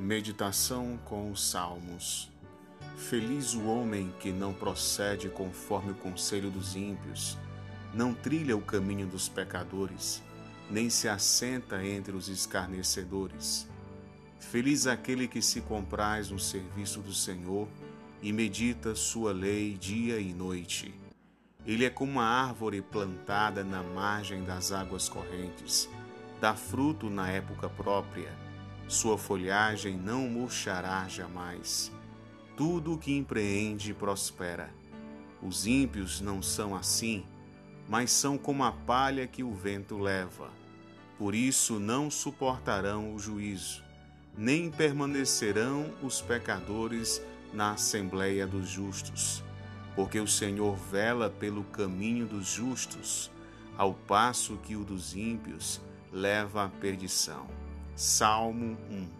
Meditação com os Salmos. Feliz o homem que não procede conforme o conselho dos ímpios, não trilha o caminho dos pecadores, nem se assenta entre os escarnecedores. Feliz aquele que se compraz no serviço do Senhor e medita sua lei dia e noite. Ele é como uma árvore plantada na margem das águas correntes, dá fruto na época própria sua folhagem não murchará jamais. Tudo o que empreende prospera. Os ímpios não são assim, mas são como a palha que o vento leva. Por isso não suportarão o juízo, nem permanecerão os pecadores na assembleia dos justos. Porque o Senhor vela pelo caminho dos justos, ao passo que o dos ímpios leva à perdição. Salmo 1